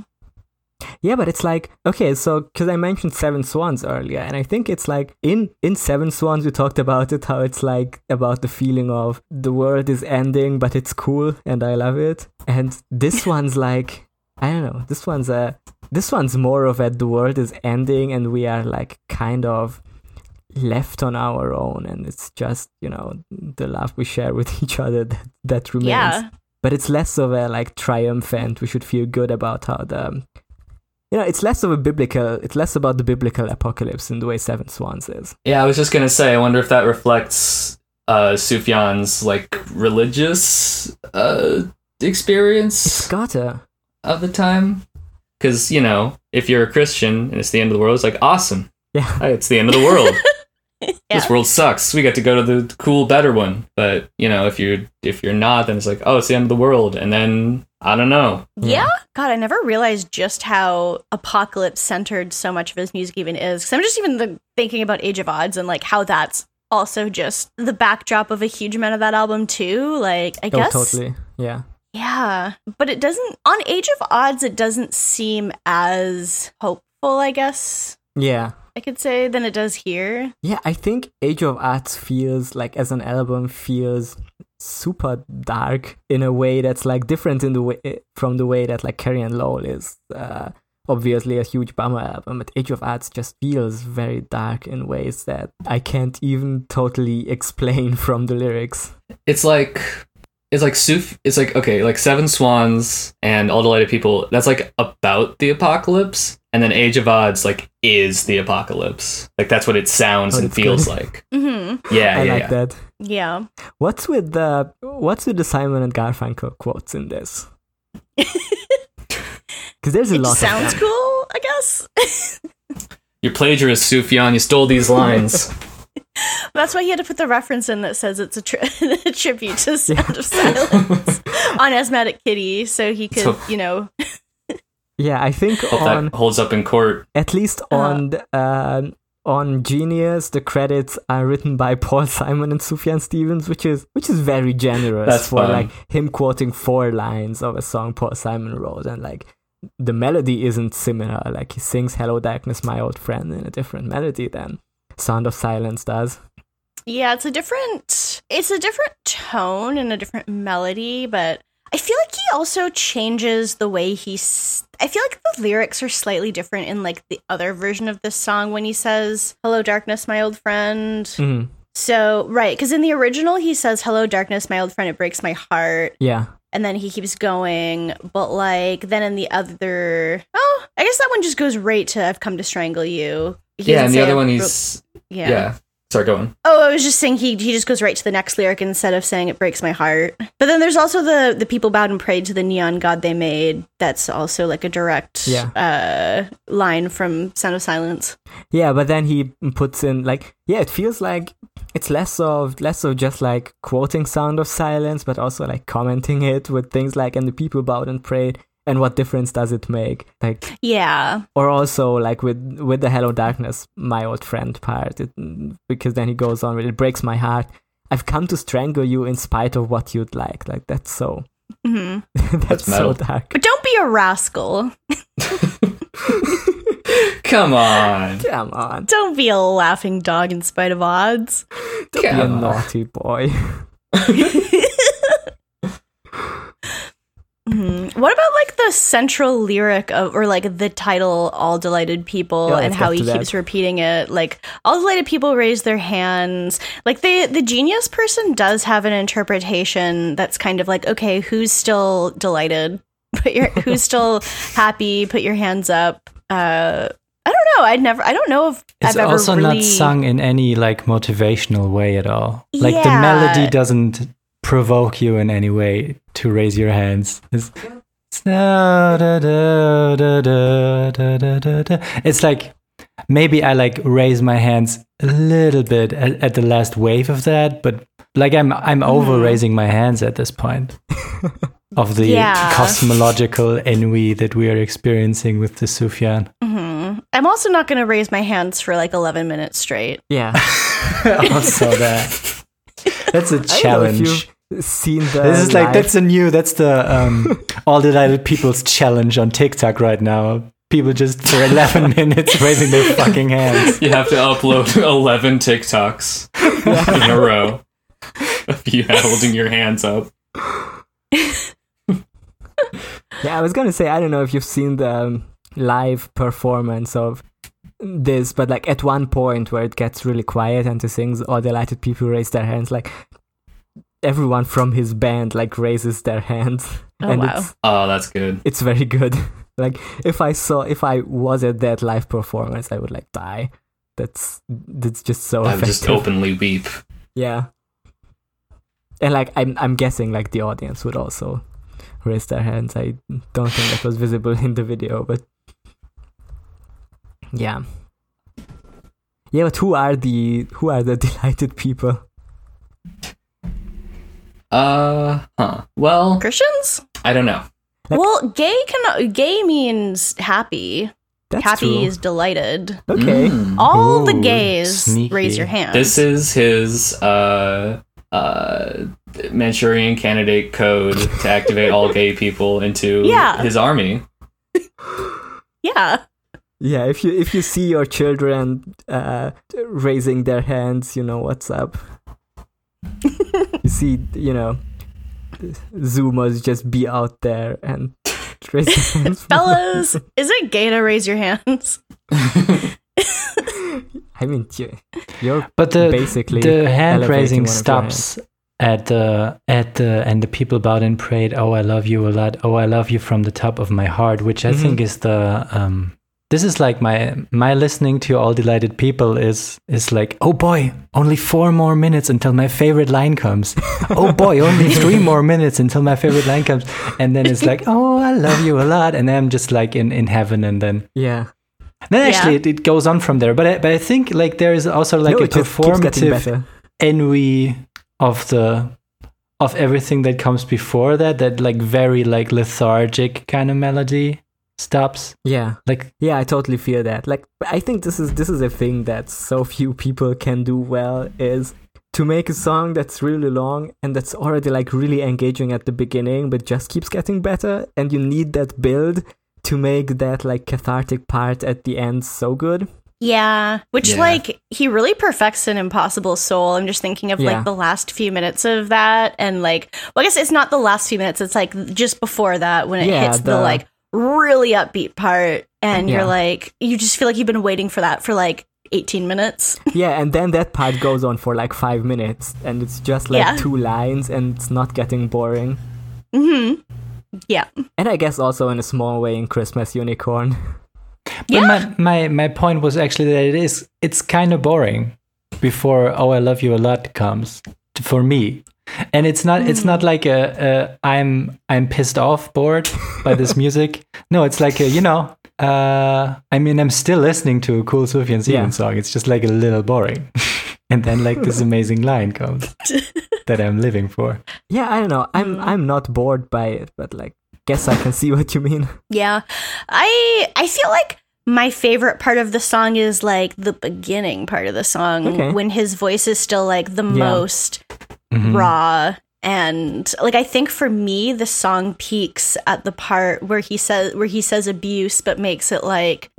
B: Yeah, but it's like okay, so because I mentioned Seven Swans earlier, and I think it's like in in Seven Swans we talked about it, how it's like about the feeling of the world is ending, but it's cool and I love it. And this *laughs* one's like I don't know, this one's a this one's more of a the world is ending and we are like kind of left on our own, and it's just you know the love we share with *laughs* each other that that remains.
D: Yeah.
B: but it's less of a like triumphant we should feel good about how the you know it's less of a biblical it's less about the biblical apocalypse in the way seven swans is.
A: Yeah, I was just gonna say, I wonder if that reflects uh, Sufjan's like religious uh,
B: it's
A: experience
B: gotta
A: of the time. Because you know, if you're a Christian and it's the end of the world, it's like awesome.
B: yeah
A: It's the end of the world. *laughs* this world sucks. We got to go to the cool, better one. But you know, if you're if you're not, then it's like, oh, it's the end of the world. And then I don't know.
D: Yeah. God, I never realized just how apocalypse centered so much of his music even is. Because I'm just even the, thinking about Age of Adz and like how that's also just the backdrop of a huge amount of that album too. Like I
B: Oh,
D: guess
B: totally. Yeah.
D: Yeah, but it doesn't on Age of Adz. It doesn't seem as hopeful, I guess
B: Yeah.
D: I could say, than it does here.
B: Yeah, I think Age of Adz feels like as an album feels super dark in a way that's like different in the way from the way that like Carrie and Lowell is uh, obviously a huge bummer album, but Age of Adz just feels very dark in ways that I can't even totally *laughs* explain from the lyrics.
A: It's like it's like Suf. It's like okay, like Seven Swans and All Delighted People. That's like about the apocalypse, and then Age of Adz like is the apocalypse. Like that's what it sounds
B: Oh,
A: and
B: feels
A: feels
B: good.
A: like.
D: Mm-hmm.
A: Yeah,
B: I
A: yeah,
B: like
A: yeah.
B: that.
D: Yeah.
B: What's with the what's with the Simon and Garfunkel quotes in this? *laughs* Because there's a
D: It
B: lot
D: sounds
B: of them.
D: cool, I guess. *laughs*
A: You plagiarist, Sufjan. You stole these lines. *laughs*
D: That's why he had to put the reference in that says it's a, tri- *laughs* a tribute to Sound of Silence on Asthmatic Kitty, so he could,
A: So-
D: you know.
B: Yeah, I think
A: Hope
B: on
A: that holds up in court.
B: at least
D: Uh,
B: on the, um on Genius, the credits are written by Paul Simon and Sufjan Stevens, which is which is very generous
A: That's
B: for
A: fun.
B: like him quoting four lines of a song Paul Simon wrote, and like the melody isn't similar. Like he sings "Hello Darkness, My Old Friend" in a different melody than Sound of Silence does.
D: Yeah, it's a different it's a different tone and a different melody, but I feel like he also changes the way he s- I feel like the lyrics are slightly different in like the other version of this song when he says, "Hello darkness, my old friend."
B: Mhm.
D: So, right, cuz in the original he says, "Hello darkness, my old friend, it breaks my heart."
B: Yeah,
D: And then he keeps going, but like then in the other Oh, I guess that one just goes right to I've come to strangle you. He
A: yeah, and the other one he's yeah. Sorry, go on.
D: Oh, I was just saying he he just goes right to the next lyric instead of saying it breaks my heart. But then there's also the the people bowed and prayed to the neon god they made. That's also like a direct
B: Yeah.
D: uh line from Sound of Silence.
B: yeah, but then he puts in like yeah, it feels like it's less of less of just like quoting Sound of Silence, but also like commenting it with things like "and the people bowed and prayed." And what difference does it make? Like
D: Yeah.
B: or also like with with the hello darkness my old friend part it, because then he goes on with it breaks my heart i've come to strangle you in spite of what you'd like like that's so *laughs*
D: hmm
B: that's, so dark
D: But don't be a rascal. *laughs*
A: Come on.
B: come on
D: Don't be a laughing dog in spite of odds.
B: Don't be a
A: on.
B: naughty boy *laughs*
D: Mhm. What about like the central lyric of, or like the title, "All Delighted People,"
B: Yeah,
D: and how he
B: to that.
D: keeps repeating it? Like, all delighted people raise their hands. Like the the genius person does have an interpretation that's kind of like, okay, who's still delighted? *laughs* Put your who's *laughs* still happy? Put your hands up. Uh, I don't know. I'd never. I don't know if
C: It's
D: I've ever
C: also
D: really.
C: not sung in any like motivational way at all. Like the melody doesn't provoke you in any way to raise your hands. It's, it's like maybe I like raise my hands a little bit at, at, the last wave of that, but like I'm I'm mm-hmm.
D: over
C: raising my hands at this point *laughs* of the
D: yeah.
C: cosmological ennui that we are experiencing with the Sufjan.
D: Mm-hmm. I'm also not going to raise my hands for like 11 minutes straight.
B: Yeah, *laughs*
C: also that. That's a challenge
B: you've seen the
C: This is like
B: live-
C: that's a new that's the um *laughs* all the delighted people's challenge on TikTok right now. People just for eleven *laughs* minutes raising their fucking hands.
A: You have to upload *laughs* 11 TikToks in a row of you holding your hands up.
B: yeah i was gonna say i don't know if you've seen the um, live performance of this but like at one point where it gets really quiet and he sings all delighted people raise their hands like everyone from his band like raises their hands
D: Oh,
B: and
D: wow.
B: it's
A: Oh, that's good.
B: it's very good *laughs* like if i saw if i was at that live performance i would like die that's that's just so
A: I would just
B: effective.
A: openly weep.
B: yeah and like i'm i'm guessing like the audience would also raise their hands i don't think that was visible in the video but yeah Yeah, but who are the who are the *laughs* delighted people?
A: Uh, huh. Well,
D: Christians?
A: I don't know.
D: Well, gay can gay means happy.
B: That's
D: happy
B: true.
D: is delighted.
B: okay.
A: Mm.
D: All the gays
C: sneaky.
D: raise your hand.
A: This is his uh uh Manchurian candidate code to activate all gay *laughs* people into
D: Yeah.
A: his army. *laughs*
D: yeah.
B: Yeah, if you if you see your children uh, raising their hands, you know what's up. *laughs* you see, you know, Zoomers just be out there and *laughs* raise their hands.
D: Fellas, is it gay to raise your hands? *laughs*
B: I mean, you- you're
C: But the
B: basically
C: the hand
B: elevating
C: raising
B: one of your
C: stops at the at the and the people bowed and prayed. Oh, I love you a lot. Oh, I love you from the top of my heart. Which I
B: Mhm.
C: think is the um. This is like my my listening to all delighted people is is like oh boy only four more minutes until my favorite line comes *laughs* oh boy only three more minutes until my favorite line comes and then it's like oh I love you a lot and then I'm just like in in heaven and then
B: yeah.
C: then
D: Yeah.
C: actually it, it goes on from there but I, but I think like there is also like
B: no,
C: a
B: it just keeps getting
C: performative
B: better.
C: envy of the of everything that comes before that that like very like lethargic kind of melody stops
B: Yeah,
C: like
B: yeah, I totally feel that. Like, I think this is this is a thing that so few people can do well is to make a song that's really long and that's already like really engaging at the beginning, but just keeps getting better. And you need that build to make that like cathartic part at the end so good.
D: Yeah, which
A: Yeah.
D: like he really perfects an impossible soul. I'm just thinking of
B: Yeah.
D: like the last few minutes of that, and like, well, I guess it's not the last few minutes. It's like just before that when it
B: Yeah,
D: hits the,
B: the-
D: like really upbeat part, and
B: Yeah.
D: you're like, you just feel like you've been waiting for that for like 18 minutes. *laughs*
B: Yeah, and then that part goes on for like five minutes, and it's just like
D: Yeah.
B: two lines, and it's not getting boring.
D: hmm Yeah,
B: And I guess also in a small way in Christmas Unicorn. *laughs*
C: but
D: Yeah.
C: my, my my point was actually that it is it's kind of boring before oh i love you a lot comes for me and it's not it's not like a, a i'm i'm pissed off bored by this *laughs* music no it's like a you know uh i mean i'm still listening to a cool sufjan Stevens
B: Yeah.
C: song it's just like a little boring *laughs* and then like this amazing line comes *laughs* that i'm living for
B: Yeah, I don't know. I'm
D: Mm.
B: I'm not bored by it, but like guess I can see what you mean.
D: yeah. I I feel like my favorite part of the song is like the beginning part of the song
B: Okay.
D: when his voice is still like the
B: Yeah.
D: most
C: Mhm.
D: raw and like i think for me the song peaks at the part where he says where he says abuse but makes it like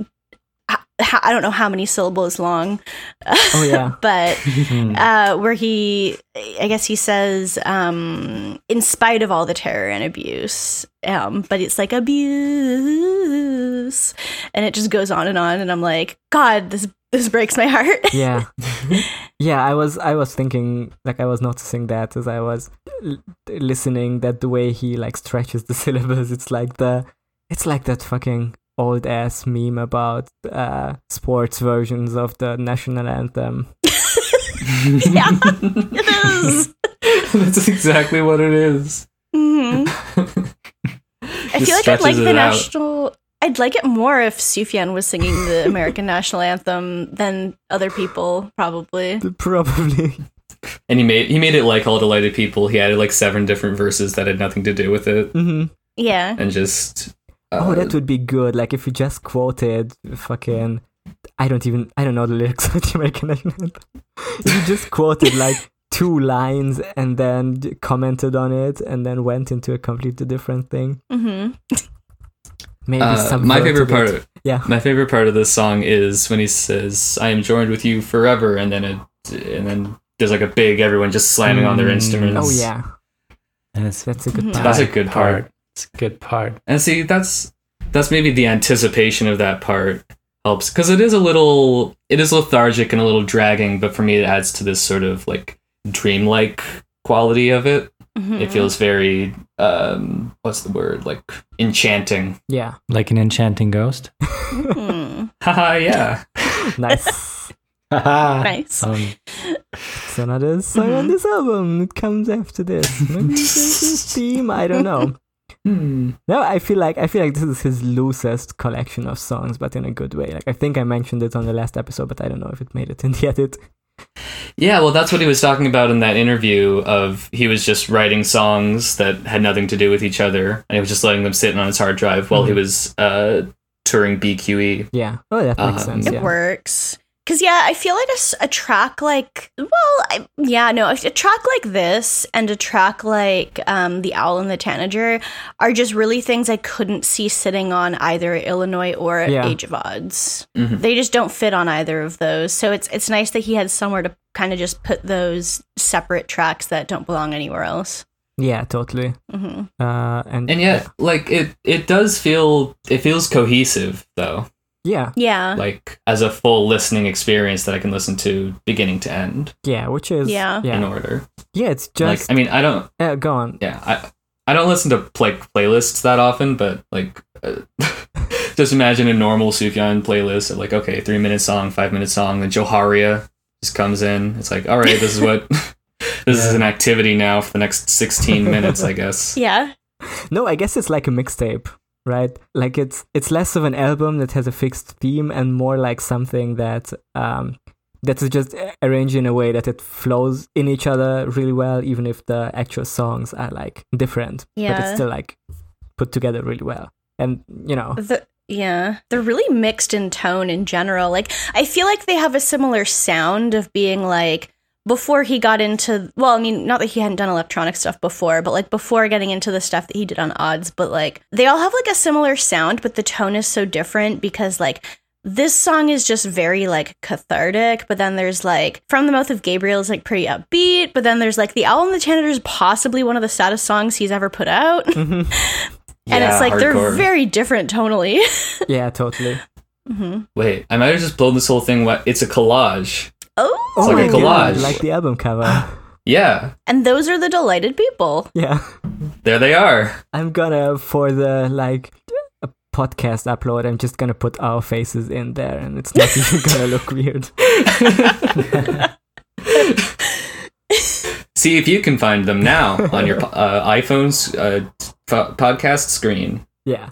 D: I don't know how many syllables long
B: Oh yeah. *laughs*
D: but *laughs* uh where he i guess he says um in spite of all the terror and abuse um but it's like abuse and it just goes on and on and i'm like god this this breaks my heart
B: Yeah. *laughs* yeah, I was I was thinking like I was noticing that as I was l- listening that the way he like stretches the *laughs* syllables it's like the it's like that fucking old ass meme about uh sports versions of the national anthem. *laughs*
D: yeah it is *laughs*
A: That's exactly what it is.
D: Mm-hmm. I feel like I'd like the
A: national out.
D: National. I'd like it more if Sufjan was singing the *laughs* American national anthem than other people, probably. *laughs*
B: Probably.
A: And he made he made it like all delighted people. He added like seven different verses that had nothing to do with it,
B: hmm
D: Yeah.
A: and just
B: Oh,
A: uh,
B: that would be good. Like if you just quoted fucking I don't even I don't know the lyrics *laughs* of the American national anthem. If you just quoted like two lines and then commented on it and then went into a completely different thing.
D: hmm
B: Maybe
A: uh, my favorite part.
B: it. Yeah.
A: My favorite part of this song is when he says, "I am joined with you forever," and then it, and then there's like a big everyone just slamming on their
C: Mm.
A: instruments.
B: Oh yeah.
C: That's,
B: That's a good part.
A: That's a good part.
C: It's a good part.
A: And see, that's that's maybe the anticipation of that part helps because it is a little it is lethargic and a little dragging, but for me it adds to this sort of like dreamlike quality of it.
D: Mm-hmm.
A: It feels very um what's the word? Like enchanting.
B: Yeah.
C: Like an enchanting ghost.
D: Mhm. *laughs* *laughs*
A: Haha, yeah. *laughs*
B: Nice.
D: Nice.
C: Um,
B: it's another song on
D: Mhm.
B: this album. It comes after this. Maybe there's a theme. I don't know.
A: Hmm.
B: No, I feel like I feel like this is his loosest collection of songs, but in a good way. Like I think I mentioned it on the last episode, but I don't know if it made it in the edit.
A: Yeah, well, that's what he was talking about in that interview. Of he was just writing songs that had nothing to do with each other, and he was just letting them sit on his hard drive while he
B: Mhm.
A: was uh, touring BQE.
B: Yeah. Oh, that makes
A: Um,
B: sense.
D: It
B: Yeah.
D: works. Cause yeah, I feel like a track like well, I, yeah, no, a, a track like this and a track like um, the Owl and the Tanager are just really things I couldn't see sitting on either Illinois or
B: Yeah.
D: Age of Adz.
A: Mhm.
D: They just don't fit on either of those. So it's it's nice that he had somewhere to kind of just put those separate tracks that don't belong anywhere else.
B: Yeah, totally.
D: hmm
B: Uh, and
A: And yet, like it, it does feel it feels cohesive though,
B: yeah,
D: Yeah,
A: like as a full listening experience that I can listen to beginning to end
B: yeah, which is
D: Yeah.
A: in order.
B: yeah. It's
A: like
B: just
A: I mean, I don't.
B: uh, go on.
A: Yeah, I I don't listen to like playlists that often, but like. Uh, *laughs* just imagine a normal Sufjan playlist of like, okay, three minute song, five minute song, then Djohariah just comes in. It's like, all right, this is what *laughs* this is an activity now for the next sixteen minutes, I guess. *laughs*
D: yeah,
B: No, I guess it's like a mixtape, right? Like it's it's less of an album that has a fixed theme and more like something that um that is just arranged in a way that it flows in each other really well, even if the actual songs are like different.
D: Yeah.
B: But it's still like put together really well. And you know,
D: The, yeah, they're really mixed in tone in general. Like, I feel like they have a similar sound of being like before he got into. Well, I mean, not that he hadn't done electronic stuff before, but like before getting into the stuff that he did on Adz. But like, they all have like a similar sound, but the tone is so different because like. This song is just very like cathartic, but then there's like From the Mouth of Gabriel is like pretty upbeat, but then there's like The Owl and the Tanager is possibly one of the saddest songs he's ever put out. *laughs* *laughs* and
A: Yeah,
D: it's like
A: hardcore.
D: they're very different tonally. *laughs*
B: yeah, totally.
D: hmm
A: Wait, I might have just blown this whole thing. What? It's a collage.
D: Oh,
A: It's like a
B: my God,
A: collage.
B: like the album cover. *sighs*
A: Yeah,
D: and those are the delighted people.
B: yeah.
A: there they are.
B: I'm gonna for the like a podcast upload. I'm just gonna put our faces in there, and it's not even gonna *laughs* look weird. *laughs*
A: See if you can find them now on your uh, iPhone's uh, po- podcast screen.
B: Yeah.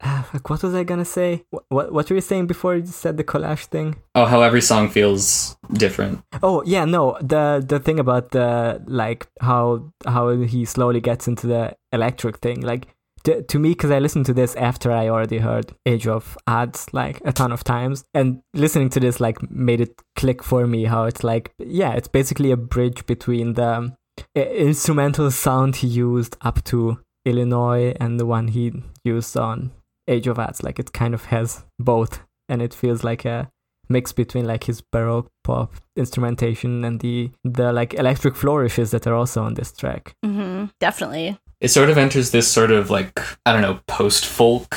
B: Uh, like, what was I gonna say? What, what what were you saying before you said the collage thing?
A: Oh, how every song feels different.
B: Oh yeah, no. The the thing about the like how how he slowly gets into the electric thing, like to, to me, because I listened to this after I already heard Age of Adz like a ton of times, and listening to this like made it click for me how it's like yeah, it's basically a bridge between the um, instrumental sound he used up to Illinois and the one he used on Age of Adz. Like it kind of has both, and it feels like a mix between like his baroque pop instrumentation and the the like electric flourishes that are also on this track.
D: hmm Definitely.
A: It sort of enters this sort of like I don't know post folk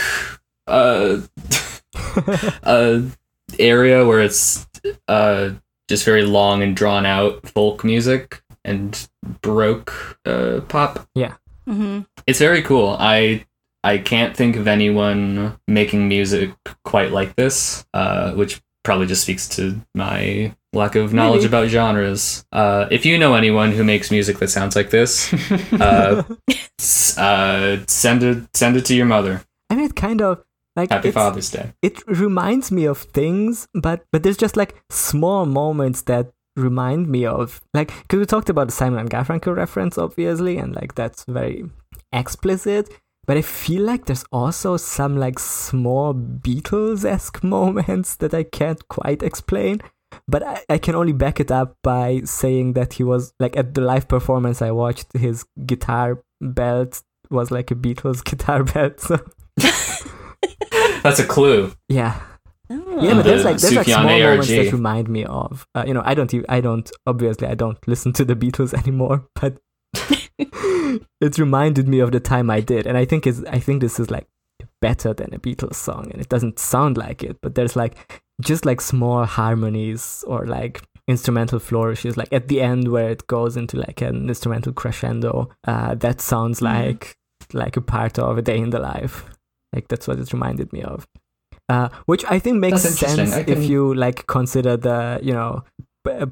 A: uh, *laughs* uh, area where it's uh, just very long and drawn out folk music and baroque uh, pop.
D: Hmm
A: It's very cool. I I can't think of anyone making music quite like this, uh, which probably just speaks to my lack of knowledge
B: Maybe.
A: about genres. Uh, if you know anyone who makes music that sounds like this, *laughs* uh, s- uh, send it send it to your mother.
B: I mean, it kind of like
A: Happy Father's Day.
B: it reminds me of things, but but there's just like small moments that remind me of like because we talked about the Simon and Garfunkel reference, obviously, and like that's very explicit. But I feel like there's also some like small Beatles esque *laughs* moments that I can't quite explain. But I, I can only back it up by saying that he was like at the live performance I watched, his guitar belt was like a Beatles *laughs* guitar belt. So
A: That's a clue.
B: yeah. Yeah, but there's like there's like small moments that remind me of. Uh, you know, I don't. I don't. Obviously, I don't listen to the Beatles *laughs* anymore, but *laughs* it reminded me of the time I did, and I think is I think this is like better than a Beatles song, and it doesn't sound like it, but there's like just like small harmonies or like instrumental flourishes, like at the end where it goes into like an instrumental crescendo. Uh, that sounds
D: Mhm.
B: like like a part of a day in the life. Like that's what it reminded me of. Uh, which I think makes
A: That's
B: sense
A: I
B: if you like consider the you know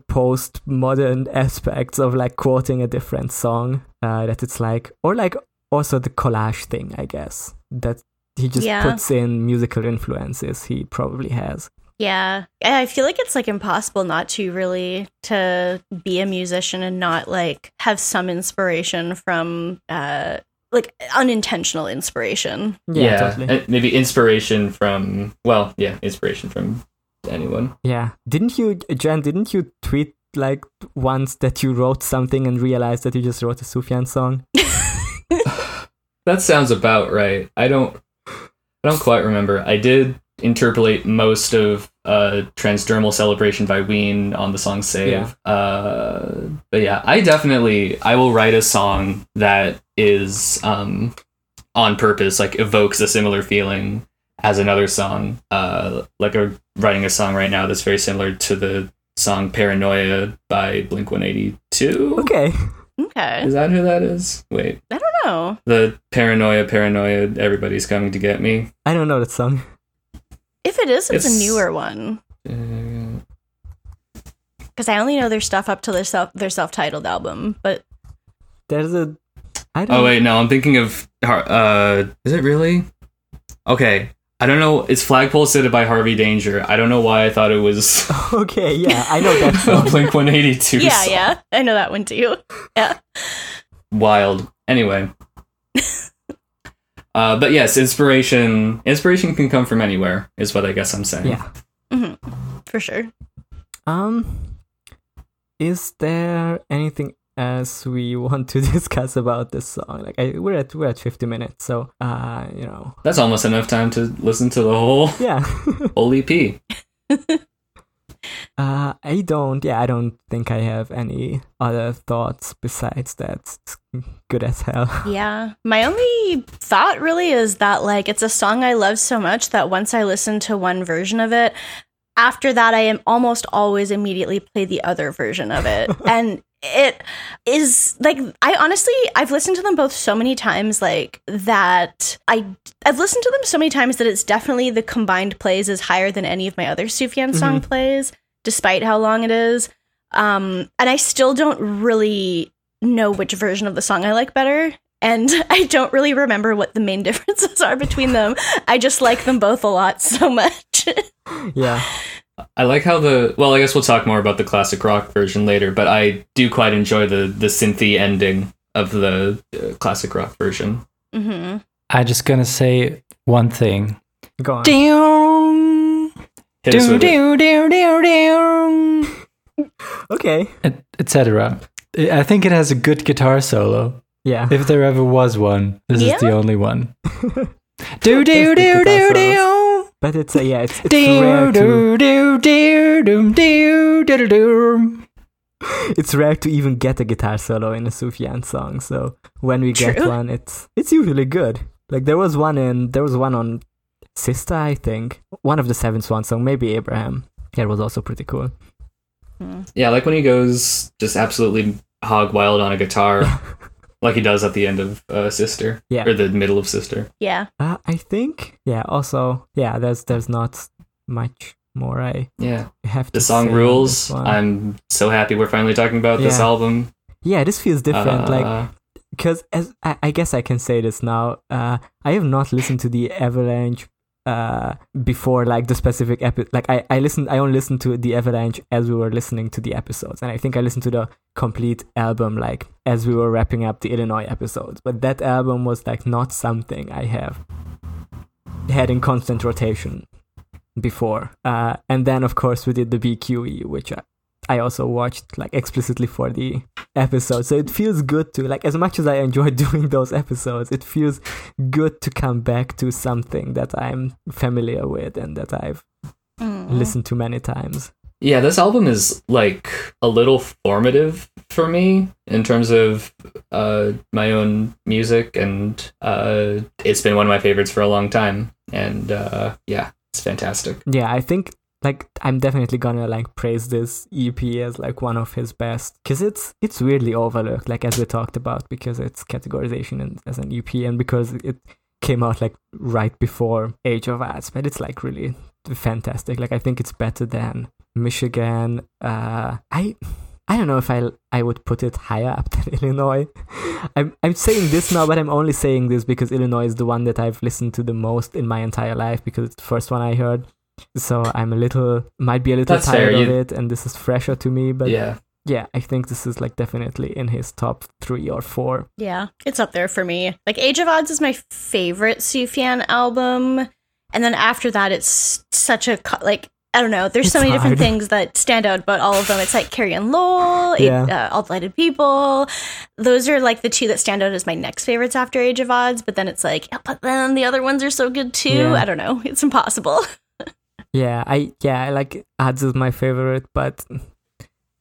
B: post modern *laughs* aspects of like quoting a different song. Uh, that it's like or like also the collage thing, I guess. That he just
D: Yeah.
B: puts in musical influences he probably has.
D: Yeah. I I feel like it's like impossible not to really to be a musician and not like have some inspiration from uh like unintentional inspiration.
B: Yeah, totally.
A: maybe inspiration from well, yeah, inspiration from anyone.
B: Yeah. Didn't you, Jen, didn't you tweet like once that you wrote something and realized that you just wrote a Sufjan song? *laughs*
A: That sounds about right. I don't I don't quite remember. I did interpolate most of uh Transdermal Celebration by Ween on the song Save.
B: Yeah.
A: Uh but yeah, I definitely I will write a song that is um on purpose, like evokes a similar feeling as another song. Uh like a writing a song right now that's very similar to the song Paranoia by Blink one eighty two.
B: Okay.
D: Okay.
A: Is that who that is? Wait.
D: I don't know.
A: The paranoia, paranoia, everybody's coming to get me.
B: I don't know that song.
D: If it is, it's,
A: It's-
D: a newer one.
A: Uh,
D: Because I only know their stuff up to their self their self titled album. But
B: There's a. I don't
A: oh wait, no, I'm thinking of. Har- Uh, is it really? Okay, I don't know. It's Flagpole Sitta by Harvey Danger. I don't know why I thought it was *laughs*
B: Okay, yeah, I know that
A: a *laughs*
B: song.
A: Blink 182.
D: yeah,
A: song.
D: yeah. I know that one too. Yeah.
A: Wild. Anyway. *laughs* Uh, but yes, inspiration. Inspiration can come from anywhere, is what I guess I'm saying.
B: Yeah.
D: hmm For sure.
B: Um, is there anything else we *laughs* want to discuss about this song? Like, I, we're at we're at fifty minutes, so uh, you know,
A: That's almost enough time to listen to the whole *laughs*
B: yeah.
A: whole EP. *laughs*
B: uh, I don't. Yeah, I don't think I have any other thoughts besides that. It's good as hell.
D: Yeah. My only thought really is that like it's a song I love so much that once I listen to one version of it, after that I am almost always immediately play the other version of it. and it is like I honestly I've listened to them both so many times like that I I've listened to them so many times that it's definitely the combined plays is higher than any of my other Sufjan song plays despite how long it is. Um and I still don't really know which version of the song I like better. And *laughs* I don't really remember what the main *laughs* differences are between them. I just like them both a lot so much. *laughs*
B: yeah.
A: I like how the well, I guess we'll talk more about the classic rock version later, but I do quite enjoy the the synthy ending of the uh, classic rock version.
D: hmm
C: I'm just gonna say one thing.
B: Go on.
C: Down, do do do do do,
B: Okay.
C: etc. I think it has a good guitar solo.
B: Yeah.
C: If there ever was one, this
D: Yeah?
C: is the only one. *laughs* Do do do do do.
B: But it's uh, yeah, it's, it's rare
C: Do
B: to
C: do do do do do do do.
B: it's rare to even get a guitar solo in a Sufjan song. So when we get
D: True.
B: one, it's it's usually good. Like there was one in there was one on Sister, I think, one of the Seven Swan song, maybe Abraham. That was also pretty cool.
A: Yeah, like when he goes just absolutely hog wild on a guitar, *laughs* like he does at the end of uh, Sister,
B: Yeah.
A: or the middle of Sister.
D: Yeah.
B: Uh, I think yeah. Also yeah, there's there's not much more I
A: Yeah,
B: have to.
A: the
B: say
A: song
B: on
A: rules. I'm so happy we're finally talking about this album.
B: yeah, this feels different. like
A: Uh,
B: because as I, I guess I can say this now, uh, I have not listened to the Avalanche uh before like the specific episode. like I, I listened I only listened to the Avalanche as we were listening to the episodes and I think I listened to the complete album like as we were wrapping up the Illinois episodes but that album was like not something I have had in constant rotation before uh and then of course we did the BQE which I, I also watched like explicitly for the episode. So it feels good to like as much as I enjoy *laughs* doing those episodes, it feels good to come back to something that I'm familiar with and that I've
D: Mm.
B: listened to many times.
A: Yeah, this album is like a little formative for me in terms of uh, my own music, and uh, it's been one of my favorites for a long time. And uh, yeah, it's fantastic.
B: Yeah, I think like I'm definitely gonna like praise this EP as like one of his best because it's it's weirdly overlooked, like as we talked about, because it's categorization in, as an EP and because it came out like right before Age of Adz, but it's like really fantastic. Like I think it's better than Michigan. Uh, I I don't know if I I would put it higher up *laughs* than Illinois. I'm I'm saying this now, but I'm only saying this because Illinois is the one that I've listened to the most in my entire life because it's the first one I heard. So I'm a little might be a little
A: That's
B: tired
A: fair,
B: of
A: you-
B: it, and this is fresher to me. But yeah.
A: yeah.
B: I think this is like definitely in his top three or four.
D: Yeah, it's up there for me. Like Age of Adz is my favorite Sufjan album, and then after that, it's such a co- like I don't know. There's so
B: It's
D: many different things that stand out, but all of them, it's like Carrie and Lowell,
B: Yeah.
D: uh, All Delighted People. Those are like the two that stand out as my next favorites after Age of Adz. But then it's like, yeah, but then the other ones are so good too.
B: Yeah.
D: I don't know. It's impossible. *laughs*
B: Yeah, I yeah, I like Adz is my favorite, but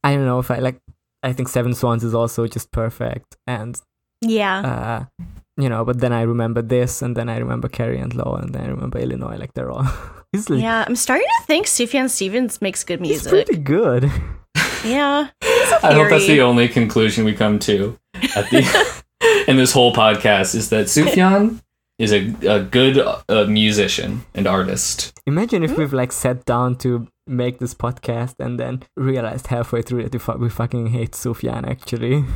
B: I don't know if I like I think Seven Swans is also just perfect and
D: yeah.
B: uh you know, but then I remember this and then I remember Carrie and Lowell and then I remember Illinois, like they're all *laughs* he's, like,
D: yeah, I'm starting to think Sufjan Stevens makes good
B: he's
D: music.
B: pretty good. *laughs*
D: Yeah.
A: I hope that's the only conclusion we come to at the *laughs* in this whole podcast is that Sufjan is a, a good uh, musician and artist.
B: Imagine
D: Hmm?
B: if we've like sat down to make this podcast and then realized halfway through that we, fu- we fucking hate Sufjan actually. *laughs*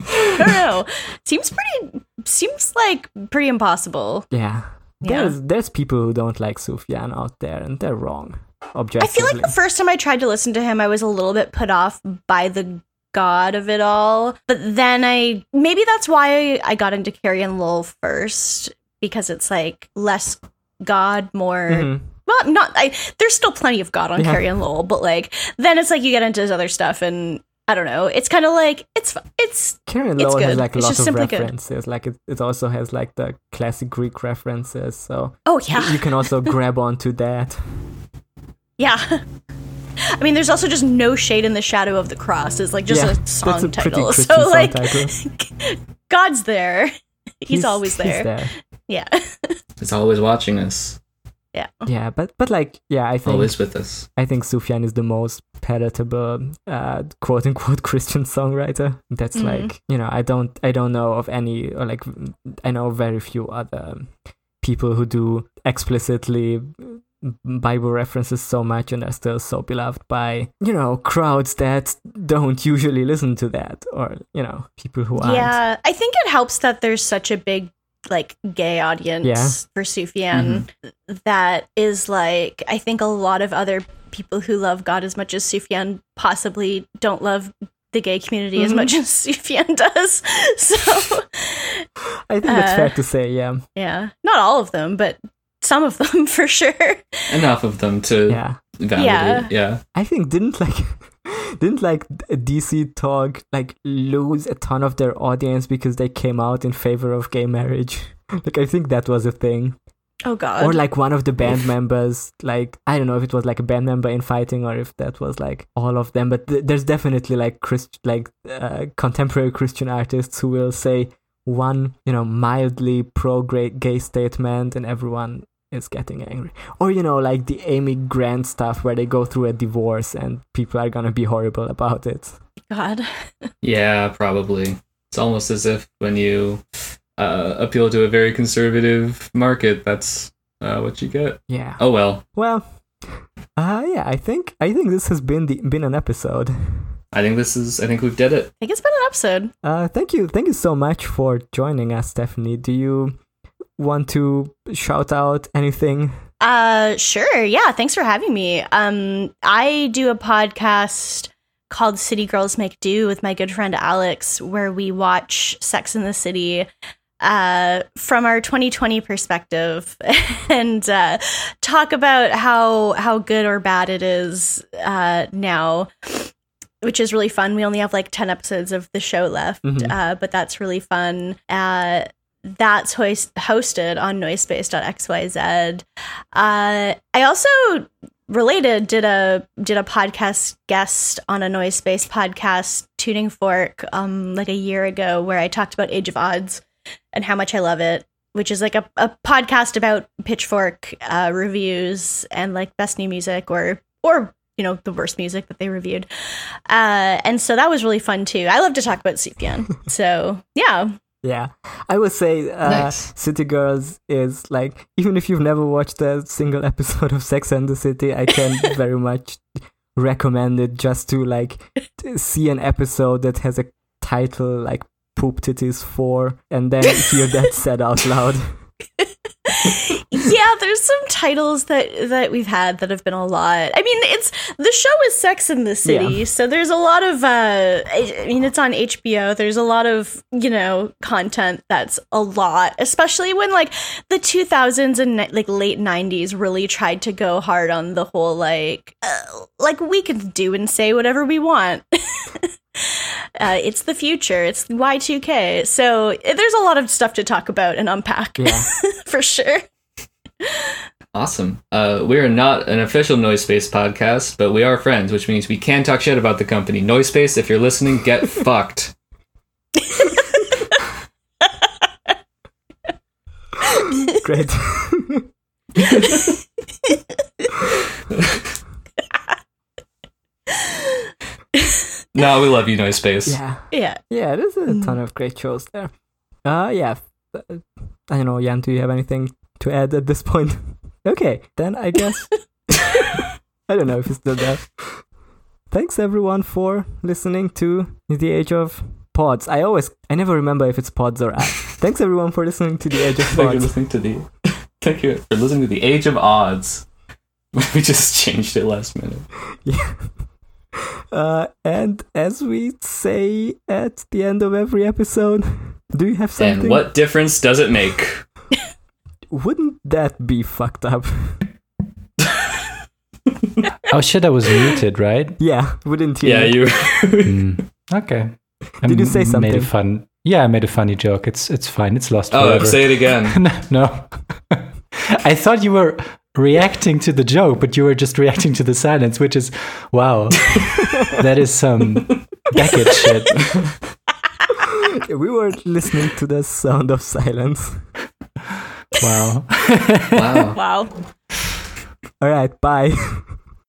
D: I don't know. Seems pretty. Seems like pretty impossible.
B: Yeah.
D: Yeah.
B: There's there's people who don't like Sufjan out there and they're wrong. Objectively.
D: I feel like the first time I tried to listen to him, I was a little bit put off by the god of it all. But then I maybe that's why I got into Carrie and Lowell first because it's like less god, more.
B: Mhm.
D: Well, not. I there's still plenty of God on
B: Yeah.
D: Carrie and Lowell, but like then it's like you get into his other stuff and. I don't know. It's kind of like it's it's
B: Carrie
D: It's
B: Lowell has like a lot of
D: simply good.
B: references. Like it, it also has like the classic Greek references. So
D: oh yeah
B: you can also *laughs* grab onto that.
D: yeah. I mean, there's also just no shade in the shadow of the cross. Is like just
B: yeah,
D: a song
B: that's a
D: title. *laughs* So
B: song
D: like,
B: title. *laughs*
D: God's there. He's, always
B: he's
D: there. Yeah. *laughs*
A: He's always watching us,
D: yeah.
B: Yeah, but but like yeah, I think
A: always with us.
B: I think Sufjan is the most palatable uh, quote unquote Christian songwriter. That's
D: Mhm.
B: like you know I don't I don't know of any or like I know very few other people who do explicitly Bible references so much and are still so beloved by you know crowds that don't usually listen to that or you know people who aren't.
D: Yeah. I think it helps that there's such a big like gay audience
B: Yeah.
D: for Sufjan that is like I think a lot of other people who love God as much as Sufjan possibly don't love the gay community as
B: Mhm.
D: much as *laughs* Sufjan does. *laughs* So
B: I think
D: Uh,
B: fair to say. Yeah,
D: yeah, not all of them, but some of them *laughs* for sure.
A: Enough of them to
B: yeah.
A: validate. Yeah.
B: I think didn't like *laughs* didn't like DC Talk like lose a ton of their audience because they came out in favor of gay marriage. *laughs* Like I think that was a thing.
D: Oh God.
B: Or like one of the band members, like I don't know if it was like a band member in fighting or if that was like all of them, but th- there's definitely like Christ like uh, contemporary Christian artists who will say one you know mildly pro gay statement and everyone is getting angry. Or you know like the Amy Grant stuff where they go through a divorce and people are gonna be horrible about it.
D: God. *laughs*
A: Yeah, probably. It's almost as if when you uh, appeal to a very conservative market, that's uh, what you get.
B: Yeah.
A: Oh well.
B: Well, uh, yeah. I think I think this has been the been an episode.
A: I think this is. I think we've did it.
D: I think it's been an episode.
B: Uh, thank you, thank you so much for joining us, Stephanie. Do you want to shout out anything?
D: Uh, sure. Yeah. Thanks for having me. Um, I do a podcast called City Girls Make Do with my good friend Alex, where we watch Sex in the City uh, from our 2020 perspective *laughs* and uh, talk about how how good or bad it is uh, now. Which is really fun. We only have like 10 episodes of the show left,
B: Mhm.
D: uh, but that's really fun. That's hoist- hosted on noisepace.xyz. Uh, I also related did a did a podcast guest on a noise space podcast tuning fork um like a year ago where I talked about Age of Adz and how much I love it which is like a, a podcast about pitchfork uh, reviews and like best new music or or you know the worst music that they reviewed. Uh and so that was really fun too. I love to talk about Sufjan *laughs* so yeah
B: Yeah, I would say uh,
A: Nice.
B: City Girls is like even if you've never watched a single *laughs* episode of Sex and the City, I can *laughs* very much recommend it just to like t- see an episode that has a title like "Poop Titties 4" and then hear that said out loud. *laughs* *laughs*
D: yeah, there's some titles that that we've had that have been a lot. I mean, it's the show is Sex in the City,
B: Yeah.
D: so there's a lot of. uh I mean, it's on HBO. There's a lot of you know content that's a lot, especially when like the 2000s and like late 90s really tried to go hard on the whole like uh, like we can do and say whatever we want. *laughs* Uh, it's the future. It's Y2K. So there's a lot of stuff to talk about and unpack
B: Yeah. *laughs*
D: for sure.
A: Awesome. Uh, we are not an official Noise Space podcast, but we are friends, which means we can talk shit about the company. Noise Space, if you're listening, get *laughs* fucked.
B: Great.
A: No, we love you, Noise Space.
B: yeah.
D: Yeah.
B: Yeah, there's a
D: Mm.
B: ton of great shows there. Uh, yeah. uh, I don't know, Jan, do you have anything to add at this point? *laughs* okay, then I guess. *laughs* I don't know if it's still there. Thanks everyone for listening to The Age of Pods. I always, I never remember if it's pods or ads. *laughs* Thanks everyone for listening to The Age of
A: Thank you for listening to the. Thank you for listening to the Age of Odds. We just changed it last minute.
B: Yeah. Uh, and as we say at the end of every episode, do you have something?
A: And what difference does it make?
B: Wouldn't that be fucked up?
C: Oh shit, I was muted, right?
B: Yeah, wouldn't you?
A: Yeah, you.
C: Hmm. Okay. I
B: Did you say
C: m- Made
B: something?
C: a fun. Yeah, I made a funny joke. It's it's fine. It's lost
A: oh,
C: forever.
A: say it again. *laughs*
C: no, no. I thought you were reacting to the joke, but you were just reacting to the silence, which is wow. *laughs* that is some Beckett shit. *laughs*
B: we were listening to the sound of silence.
C: Wow. *laughs*
A: Wow.
D: Wow.
B: All right, bye. *laughs*